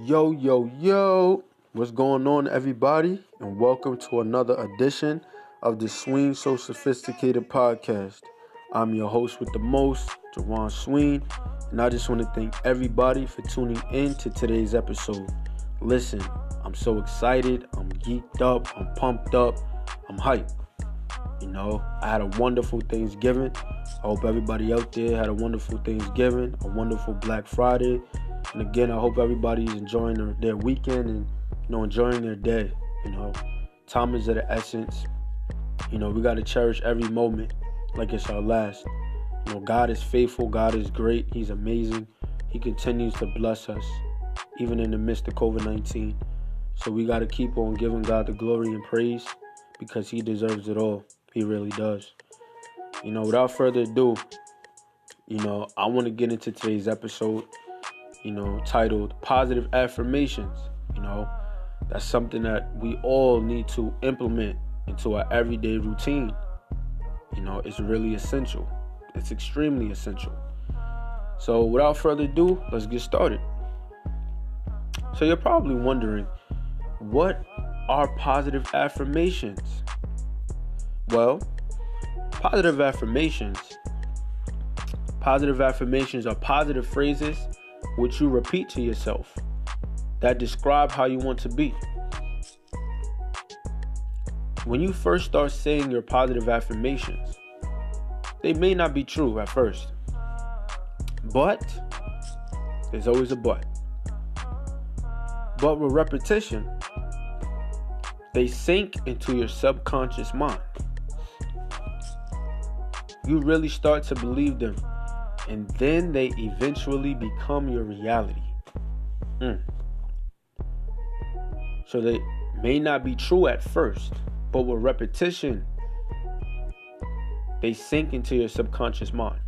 Yo, yo, yo. What's going on, everybody? And welcome to another edition of the Swing So Sophisticated podcast. I'm your host with the most, Jawaan Sween, and I just want to thank everybody for tuning in to today's episode. Listen, I'm so excited, I'm geeked up, I'm pumped up, I'm hyped. You know, I had a wonderful Thanksgiving. I hope everybody out there had a wonderful Thanksgiving, a wonderful Black Friday, and again, I hope everybody's enjoying their, their weekend and you know enjoying their day. You know, time is of the essence. You know, we got to cherish every moment like it's our last. You know, God is faithful. God is great. He's amazing. He continues to bless us, even in the midst of COVID 19. So we got to keep on giving God the glory and praise because He deserves it all. He really does. You know, without further ado, you know, I want to get into today's episode you know, titled Positive Affirmations. You know, that's something that we all need to implement into our everyday routine. You know, it's really essential. It's extremely essential. So, without further ado, let's get started. So, you're probably wondering, what are positive affirmations? Well, positive affirmations positive affirmations are positive phrases which you repeat to yourself that describe how you want to be. When you first start saying your positive affirmations, they may not be true at first, but there's always a but. But with repetition, they sink into your subconscious mind. You really start to believe them and then they eventually become your reality. Mm. So they may not be true at first, but with repetition, they sink into your subconscious mind,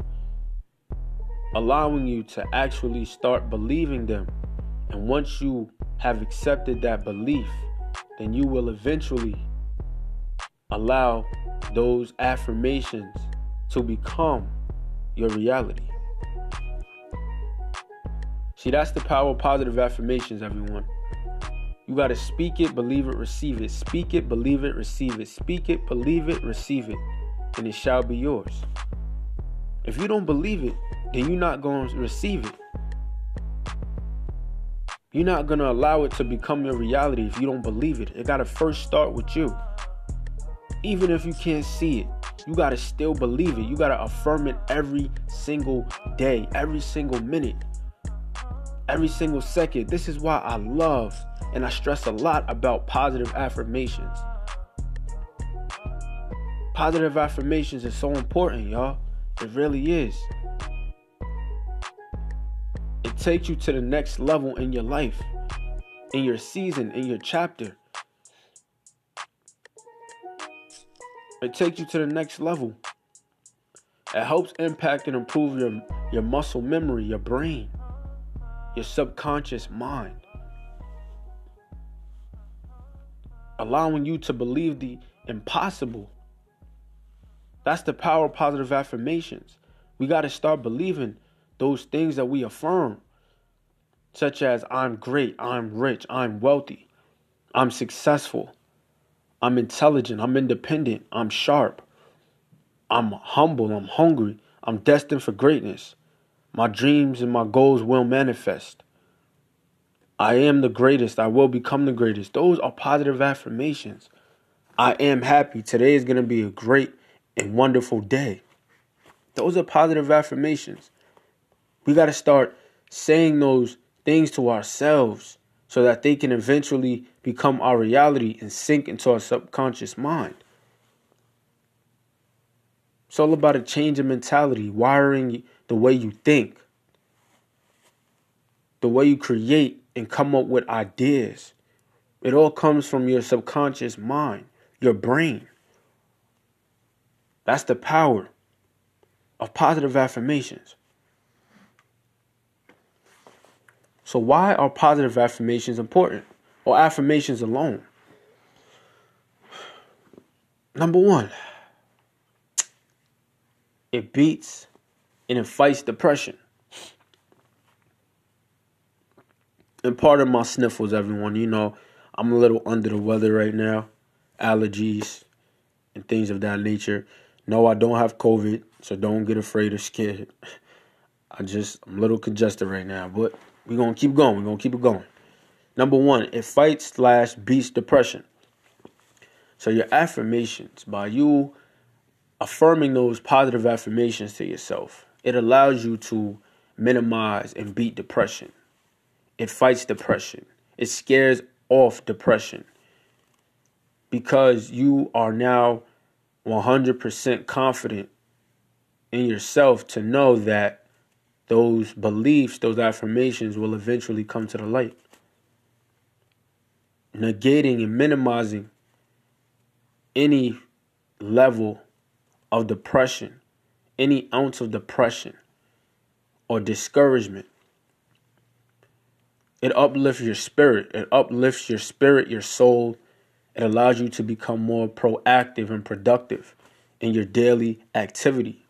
allowing you to actually start believing them. And once you have accepted that belief, then you will eventually allow those affirmations to become your reality. See, that's the power of positive affirmations, everyone. You got to speak it, believe it, receive it. Speak it, believe it, receive it. Speak it, believe it, receive it, and it shall be yours. If you don't believe it, then you're not going to receive it. You're not going to allow it to become your reality if you don't believe it. It got to first start with you. Even if you can't see it, you got to still believe it. You got to affirm it every single day, every single minute, every single second. This is why I love and I stress a lot about positive affirmations. Positive affirmations is so important, y'all. It really is. It takes you to the next level in your life, in your season, in your chapter. It takes you to the next level. It helps impact and improve your, your muscle memory, your brain, your subconscious mind. Allowing you to believe the impossible. That's the power of positive affirmations. We got to start believing those things that we affirm, such as I'm great, I'm rich, I'm wealthy, I'm successful. I'm intelligent. I'm independent. I'm sharp. I'm humble. I'm hungry. I'm destined for greatness. My dreams and my goals will manifest. I am the greatest. I will become the greatest. Those are positive affirmations. I am happy. Today is going to be a great and wonderful day. Those are positive affirmations. We got to start saying those things to ourselves so that they can eventually become our reality and sink into our subconscious mind. It's all about a change in mentality, wiring the way you think, the way you create and come up with ideas. It all comes from your subconscious mind, your brain. That's the power of positive affirmations. So, why are positive affirmations important? Or affirmations alone? Number one, it beats and it fights depression. And part of my sniffles, everyone, you know, I'm a little under the weather right now, allergies and things of that nature. No, I don't have COVID, so don't get afraid or scared. I just I'm a little congested right now, but we're gonna keep going. We're gonna keep it going. Number one, it fights slash beats depression. So your affirmations, by you affirming those positive affirmations to yourself, it allows you to minimize and beat depression. It fights depression. It scares off depression because you are now 100% confident in yourself to know that those beliefs, those affirmations will eventually come to the light. Negating and minimizing any level of depression, any ounce of depression or discouragement. It uplifts your spirit. It uplifts your spirit, your soul. It allows you to become more proactive and productive in your daily activity.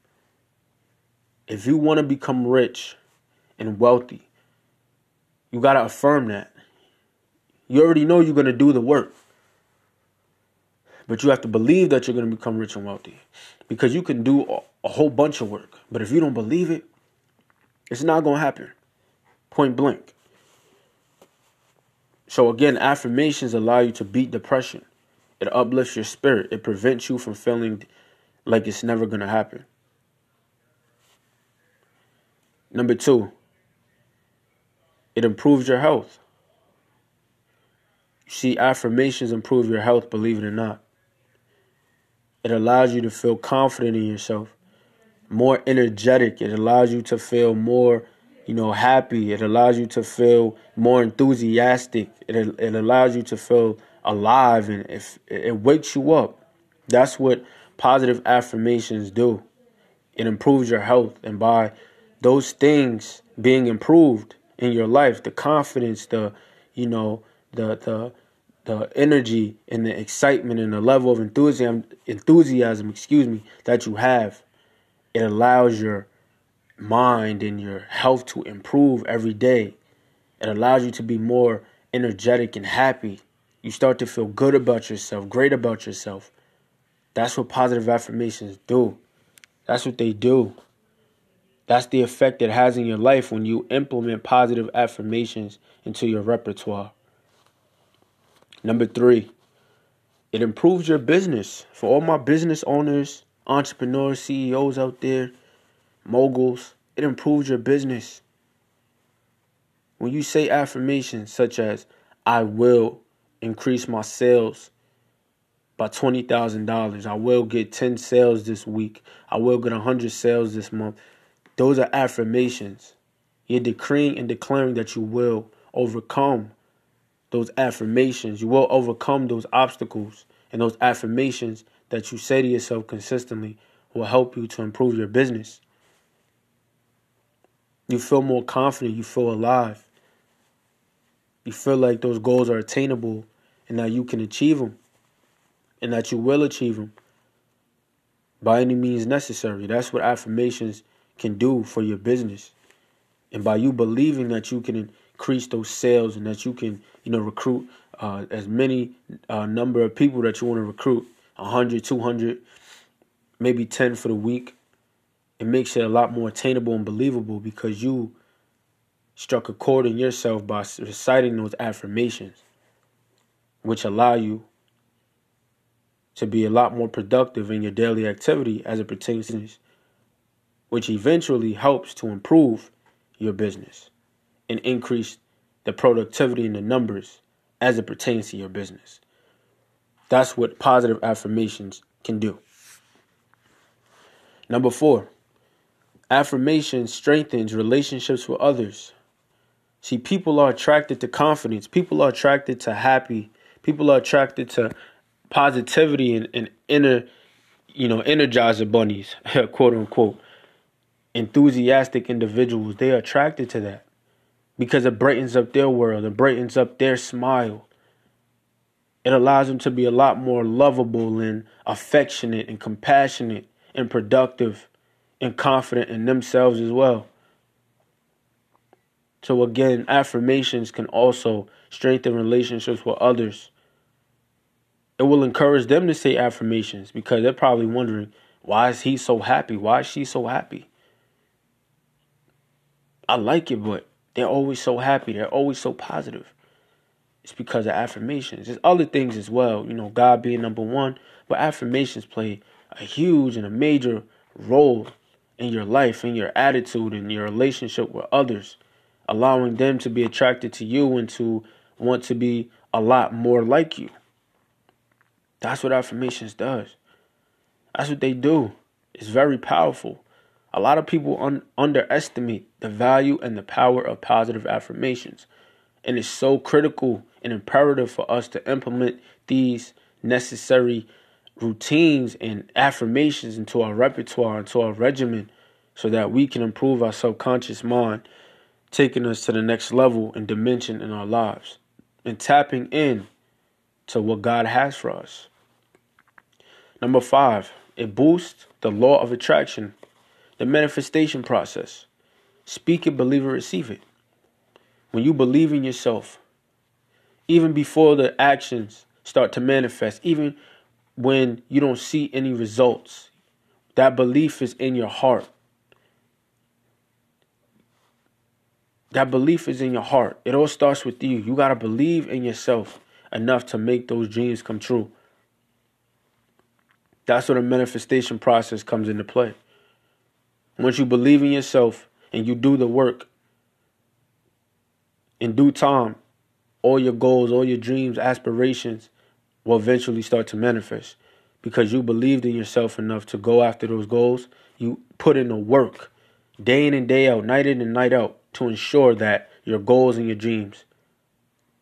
If you want to become rich and wealthy, you got to affirm that. You already know you're going to do the work. But you have to believe that you're going to become rich and wealthy because you can do a, whole bunch of work. But if you don't believe it, it's not going to happen. Point blank. So, again, affirmations allow you to beat depression. It uplifts your spirit. It prevents you from feeling like it's never going to happen. Number two, it improves your health. See, affirmations improve your health, believe it or not. It allows you to feel confident in yourself, more energetic. It allows you to feel more, you know, happy. It allows you to feel more enthusiastic. It, it allows you to feel alive and if it wakes you up. That's what positive affirmations do. It improves your health and by those things being improved in your life, the confidence, the you know, the the the energy and the excitement and the level of enthusiasm enthusiasm, excuse me, that you have, it allows your mind and your health to improve every day. It allows you to be more energetic and happy. You start to feel good about yourself, great about yourself. That's what positive affirmations do. That's what they do. That's the effect it has in your life when you implement positive affirmations into your repertoire. Number three, it improves your business. For all my business owners, entrepreneurs, CEOs out there, moguls, it improves your business. When you say affirmations such as, I will increase my sales by $20,000, I will get 10 sales this week, I will get 100 sales this month, those are affirmations. You're decreeing and declaring that you will overcome those affirmations. You will overcome those obstacles. And those affirmations that you say to yourself consistently will help you to improve your business. You feel more confident. You feel alive. You feel like those goals are attainable and that you can achieve them and that you will achieve them by any means necessary. That's what affirmations can do for your business. And by you believing that you can increase those sales and that you can, you know, recruit uh, as many uh, number of people that you want to recruit 100, 200, maybe 10 for the week. It makes it a lot more attainable and believable because you struck a chord in yourself by reciting those affirmations, which allow you to be a lot more productive in your daily activity as it pertains to which eventually helps to improve your business and increase the productivity and the numbers as it pertains to your business. That's what positive affirmations can do. Number four, affirmation strengthens relationships with others. See, people are attracted to confidence, people are attracted to happy, people are attracted to positivity and, and inner, you know, energizer bunnies, quote unquote enthusiastic individuals, they are attracted to that because it brightens up their world, it brightens up their smile. It allows them to be a lot more lovable and affectionate and compassionate and productive and confident in themselves as well. So again, affirmations can also strengthen relationships with others. It will encourage them to say affirmations because they're probably wondering, why is he so happy? Why is she so happy? I like it, but they're always so happy. They're always so positive. It's because of affirmations. There's other things as well, you know, God being number one, but affirmations play a huge and a major role in your life, in your attitude, in your relationship with others, allowing them to be attracted to you and to want to be a lot more like you. That's what affirmations does. That's what they do. It's very powerful. A lot of people un- underestimate the value and the power of positive affirmations. And it's so critical and imperative for us to implement these necessary routines and affirmations into our repertoire, into our regimen, so that we can improve our subconscious mind, taking us to the next level and dimension in our lives, and tapping in to what God has for us. Number five, it boosts the law of attraction, the manifestation process. Speak it, believe it, receive it. When you believe in yourself, even before the actions start to manifest, even when you don't see any results, that belief is in your heart. That belief is in your heart. It all starts with you. You got to believe in yourself enough to make those dreams come true. That's where the manifestation process comes into play. Once you believe in yourself and you do the work, in due time, all your goals, all your dreams, aspirations will eventually start to manifest because you believed in yourself enough to go after those goals. You put in the work day in and day out, night in and night out to ensure that your goals and your dreams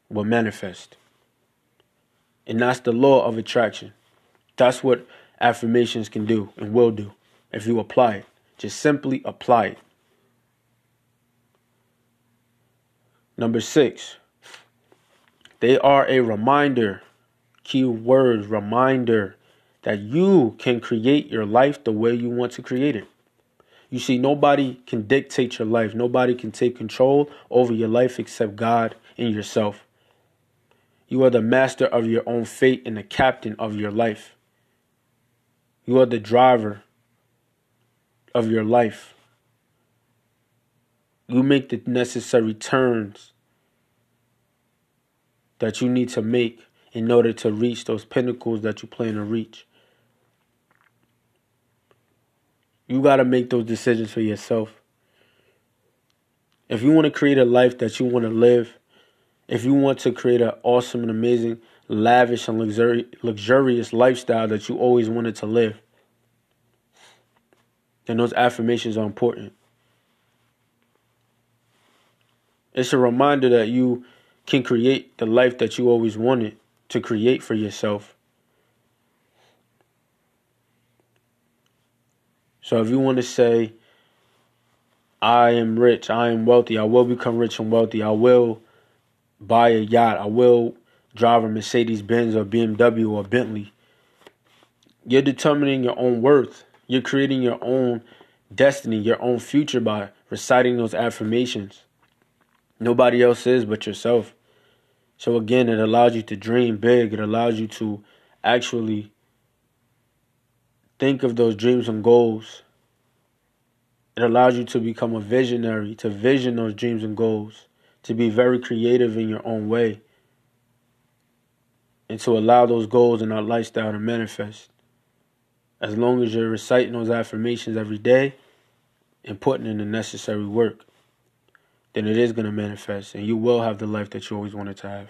will manifest. And that's the law of attraction. That's what affirmations can do and will do if you apply it. Just simply apply it. Number six, they are a reminder, key word, reminder that you can create your life the way you want to create it. You see, nobody can dictate your life. Nobody can take control over your life except God and yourself. You are the master of your own fate and the captain of your life. You are the driver of your life. You make the necessary turns that you need to make in order to reach those pinnacles that you plan to reach. You got to make those decisions for yourself. If you want to create a life that you want to live, if you want to create an awesome and amazing lavish and luxuri- luxurious lifestyle that you always wanted to live, then those affirmations are important. It's a reminder that you can create the life that you always wanted to create for yourself. So if you want to say, I am rich, I am wealthy, I will become rich and wealthy, I will buy a yacht, I will drive a Mercedes Benz or BMW or Bentley. You're determining your own worth. You're creating your own destiny, your own future by reciting those affirmations. Nobody else is but yourself. So again, it allows you to dream big. It allows you to actually think of those dreams and goals. It allows you to become a visionary, to vision those dreams and goals, to be very creative in your own way and to allow those goals in our lifestyle to manifest. As long as you're reciting those affirmations every day and putting in the necessary work, then it is going to manifest and you will have the life that you always wanted to have.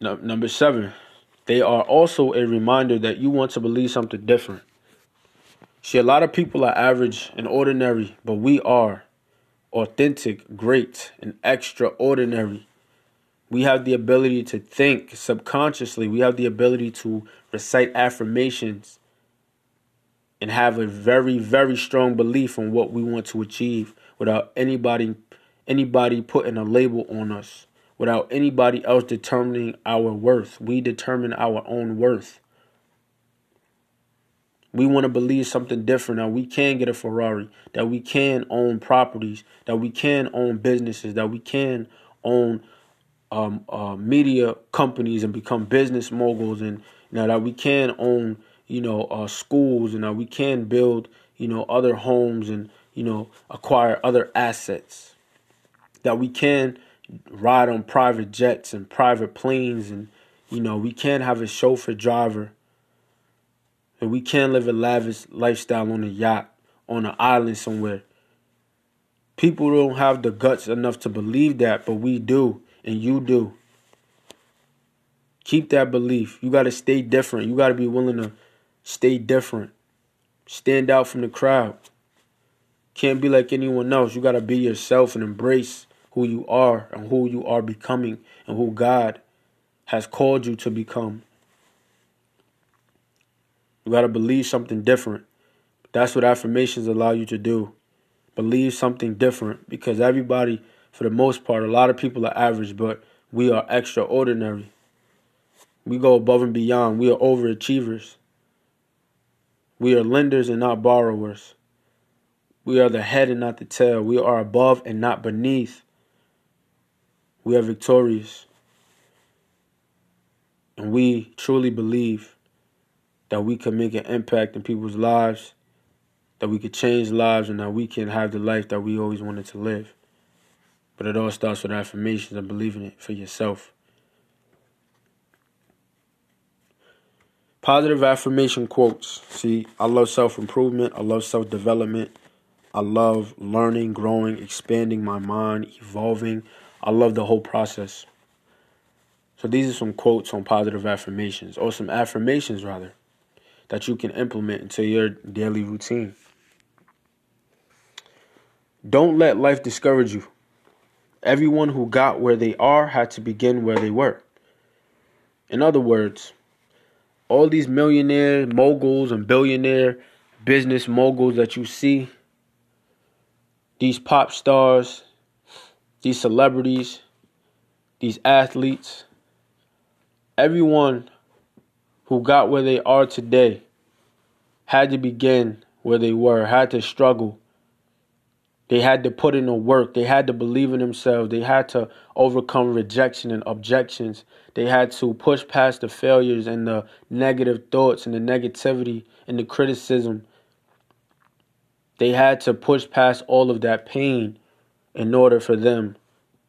No, number seven, they are also a reminder that you want to believe something different. See, a lot of people are average and ordinary, but we are authentic, great, and extraordinary. We have the ability to think subconsciously. We have the ability to recite affirmations and have a very, very strong belief on what we want to achieve without anybody anybody putting a label on us, without anybody else determining our worth. We determine our own worth. We want to believe something different that we can get a Ferrari, that we can own properties, that we can own businesses, that we can own um, uh, media companies and become business moguls, and know, that we can own you know uh, schools, and that we can build you know other homes and you know acquire other assets, that we can ride on private jets and private planes, and you know we can have a chauffeur driver. And we can't live a lavish lifestyle on a yacht, on an island somewhere. People don't have the guts enough to believe that, but we do, and you do. Keep that belief. You got to stay different. You got to be willing to stay different. Stand out from the crowd. Can't be like anyone else. You got to be yourself and embrace who you are and who you are becoming and who God has called you to become. You got to believe something different. That's what affirmations allow you to do. Believe something different because everybody, for the most part, a lot of people are average, but we are extraordinary. We go above and beyond. We are overachievers. We are lenders and not borrowers. We are the head and not the tail. We are above and not beneath. We are victorious. And we truly believe that we can make an impact in people's lives, that we can change lives, and that we can have the life that we always wanted to live. But it all starts with affirmations and believing it for yourself. Positive affirmation quotes. See, I love self improvement. I love self development. I love learning, growing, expanding my mind, evolving. I love the whole process. So these are some quotes on positive affirmations, or some affirmations rather that you can implement into your daily routine. Don't let life discourage you. Everyone who got where they are had to begin where they were. In other words, all these millionaire moguls and billionaire business moguls that you see, these pop stars, these celebrities, these athletes, everyone who got where they are today had to begin where they were, had to struggle. They had to put in the work. They had to believe in themselves. They had to overcome rejection and objections. They had to push past the failures and the negative thoughts and the negativity and the criticism. They had to push past all of that pain in order for them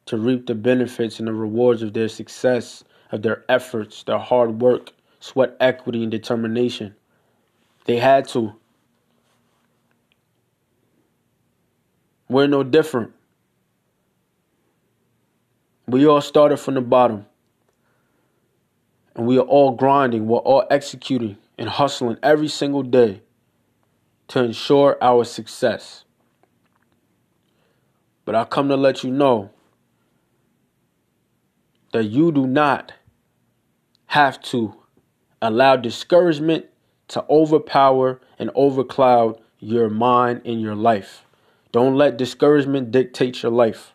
to reap the benefits and the rewards of their success, of their efforts, their hard work sweat equity and determination. They had to. We're no different. We all started from the bottom. And we are all grinding, we're all executing and hustling every single day to ensure our success. But I come to let you know that you do not have to allow discouragement to overpower and overcloud your mind and your life. Don't let discouragement dictate your life.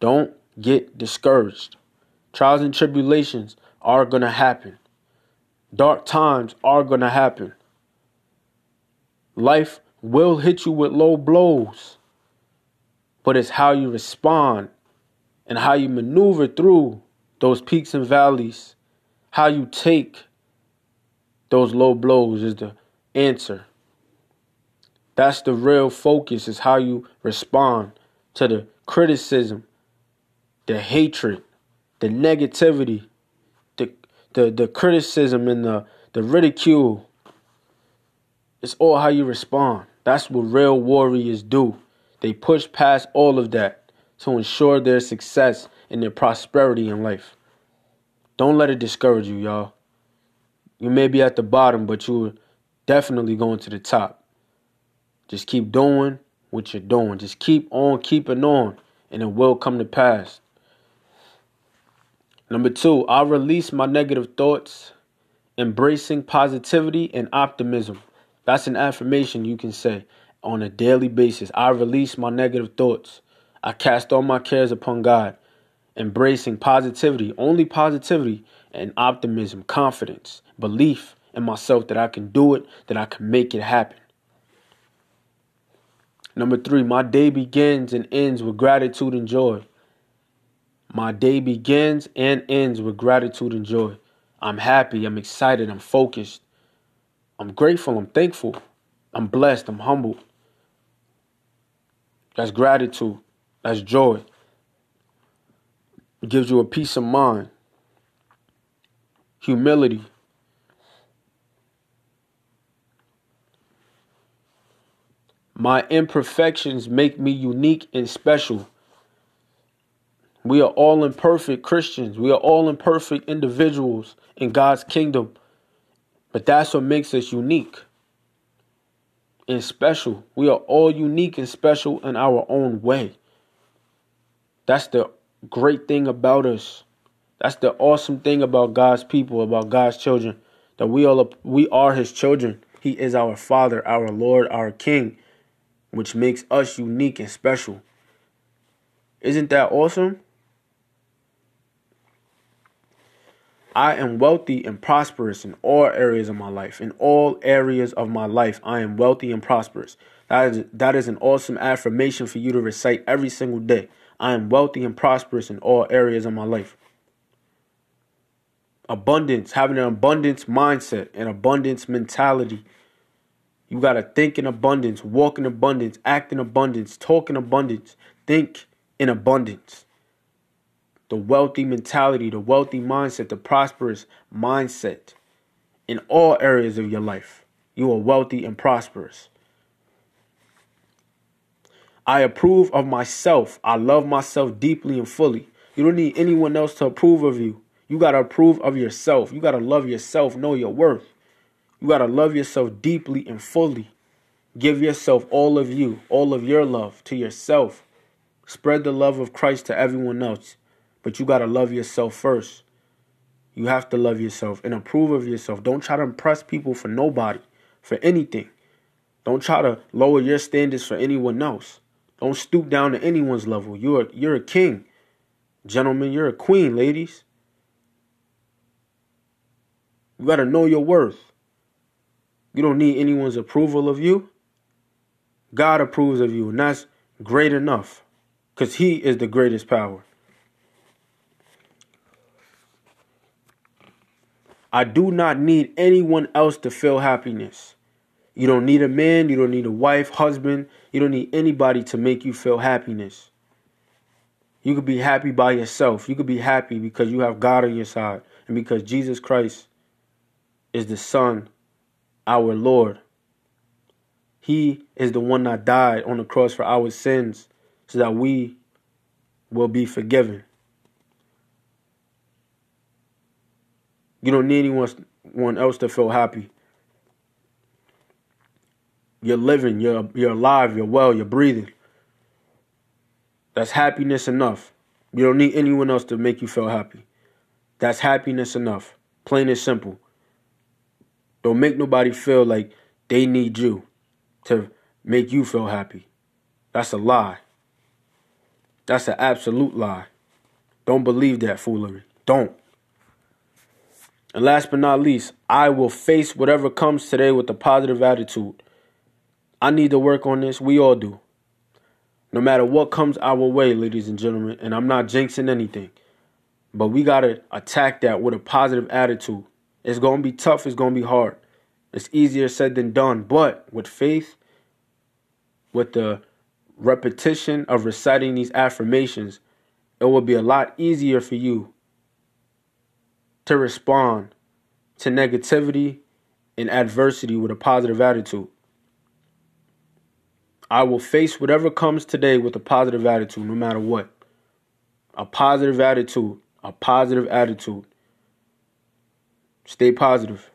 Don't get discouraged. Trials and tribulations are going to happen. Dark times are going to happen. Life will hit you with low blows, but it's how you respond and how you maneuver through those peaks and valleys, how you take those low blows is the answer. That's the real focus, is how you respond to the criticism, the hatred, the negativity, the the, the criticism and the, the ridicule. It's all how you respond. That's what real warriors do. They push past all of that to ensure their success and their prosperity in life. Don't let it discourage you, y'all. You may be at the bottom, but you're definitely going to the top. Just keep doing what you're doing. Just keep on keeping on, and it will come to pass. Number two, I release my negative thoughts, embracing positivity and optimism. That's an affirmation you can say on a daily basis. I release my negative thoughts. I cast all my cares upon God, embracing positivity, only positivity and optimism, confidence, belief in myself that I can do it, that I can make it happen. Number three, my day begins and ends with gratitude and joy. My day begins and ends with gratitude and joy. I'm happy, I'm excited, I'm focused. I'm grateful, I'm thankful. I'm blessed, I'm humbled. That's gratitude. That's joy. It gives you a peace of mind. Humility. My imperfections make me unique and special. We are all imperfect Christians. We are all imperfect individuals in God's kingdom. But that's what makes us unique and special. We are all unique and special in our own way. That's the great thing about us. That's the awesome thing about God's people, about God's children. That we all we are his children. He is our father, our Lord, our king which makes us unique and special. Isn't that awesome? I am wealthy and prosperous in all areas of my life. In all areas of my life, I am wealthy and prosperous. That is, that is an awesome affirmation for you to recite every single day. I am wealthy and prosperous in all areas of my life. Abundance, having an abundance mindset, an abundance mentality you got to think in abundance, walk in abundance, act in abundance, talk in abundance, think in abundance. The wealthy mentality, the wealthy mindset, the prosperous mindset in all areas of your life. You are wealthy and prosperous. I approve of myself. I love myself deeply and fully. You don't need anyone else to approve of you. You got to approve of yourself. You got to love yourself, know your worth. You got to love yourself deeply and fully. Give yourself all of you, all of your love to yourself. Spread the love of Christ to everyone else. But you got to love yourself first. You have to love yourself and approve of yourself. Don't try to impress people for nobody, for anything. Don't try to lower your standards for anyone else. Don't stoop down to anyone's level. You're a, you're a king. Gentlemen, you're a queen, ladies. You got to know your worth. You don't need anyone's approval of you. God approves of you, and that's great enough because He is the greatest power. I do not need anyone else to feel happiness. You don't need a man, you don't need a wife, husband, you don't need anybody to make you feel happiness. You could be happy by yourself. You could be happy because you have God on your side and because Jesus Christ is the Son our Lord. He is the one that died on the cross for our sins so that we will be forgiven. You don't need anyone else to feel happy. You're living, you're, you're alive, you're well, you're breathing. That's happiness enough. You don't need anyone else to make you feel happy. That's happiness enough. Plain and simple. Don't make nobody feel like they need you to make you feel happy. That's a lie. That's an absolute lie. Don't believe that foolery. Don't. And last but not least, I will face whatever comes today with a positive attitude. I need to work on this. We all do. No matter what comes our way, ladies and gentlemen, and I'm not jinxing anything, but we got to attack that with a positive attitude. It's going to be tough. It's going to be hard. It's easier said than done. But with faith, with the repetition of reciting these affirmations, it will be a lot easier for you to respond to negativity and adversity with a positive attitude. I will face whatever comes today with a positive attitude, no matter what. A positive attitude. A positive attitude. Stay positive.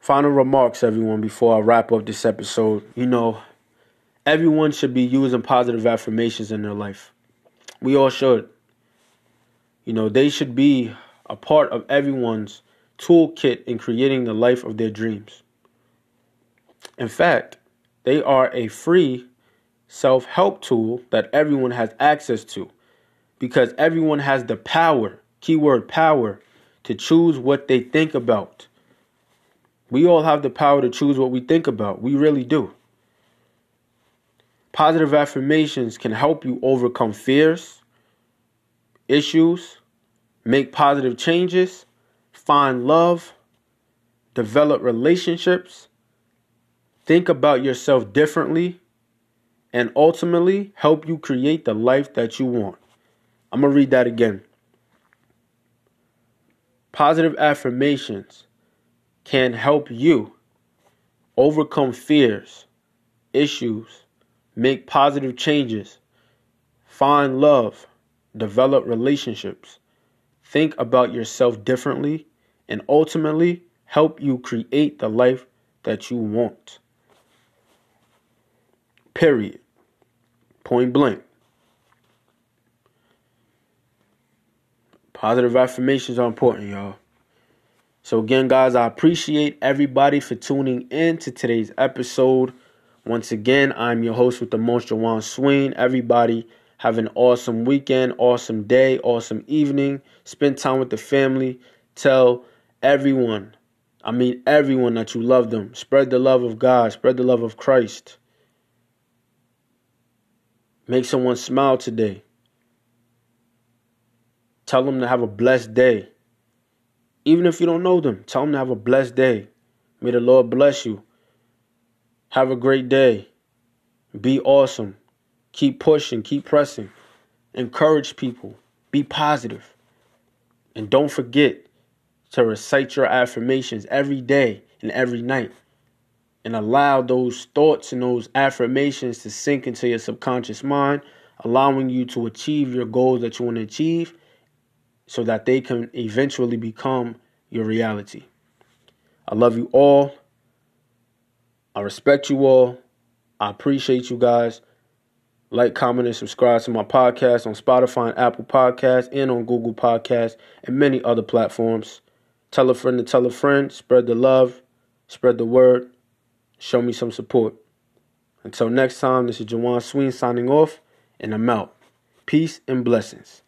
Final remarks, everyone, before I wrap up this episode. You know, everyone should be using positive affirmations in their life. We all should. You know, they should be a part of everyone's toolkit in creating the life of their dreams. In fact, they are a free self help tool that everyone has access to because everyone has the power keyword power, to choose what they think about. We all have the power to choose what we think about. We really do. Positive affirmations can help you overcome fears, issues, make positive changes, find love, develop relationships, think about yourself differently, and ultimately help you create the life that you want. I'm going to read that again. Positive affirmations can help you overcome fears, issues, make positive changes, find love, develop relationships, think about yourself differently, and ultimately help you create the life that you want. Period. Point blank. Positive affirmations are important, y'all. So, again, guys, I appreciate everybody for tuning in to today's episode. Once again, I'm your host with the most, Jawaan Sween. Everybody have an awesome weekend, awesome day, awesome evening. Spend time with the family. Tell everyone, I mean everyone, that you love them. Spread the love of God, spread the love of Christ. Make someone smile today. Tell them to have a blessed day. Even if you don't know them, tell them to have a blessed day. May the Lord bless you. Have a great day. Be awesome. Keep pushing, keep pressing. Encourage people. Be positive. And don't forget to recite your affirmations every day and every night. And allow those thoughts and those affirmations to sink into your subconscious mind, allowing you to achieve your goals that you want to achieve so that they can eventually become your reality. I love you all. I respect you all. I appreciate you guys. Like, comment, and subscribe to my podcast on Spotify and Apple Podcasts and on Google Podcasts and many other platforms. Tell a friend to tell a friend. Spread the love. Spread the word. Show me some support. Until next time, this is Jawaan Sween signing off, and I'm out. Peace and blessings.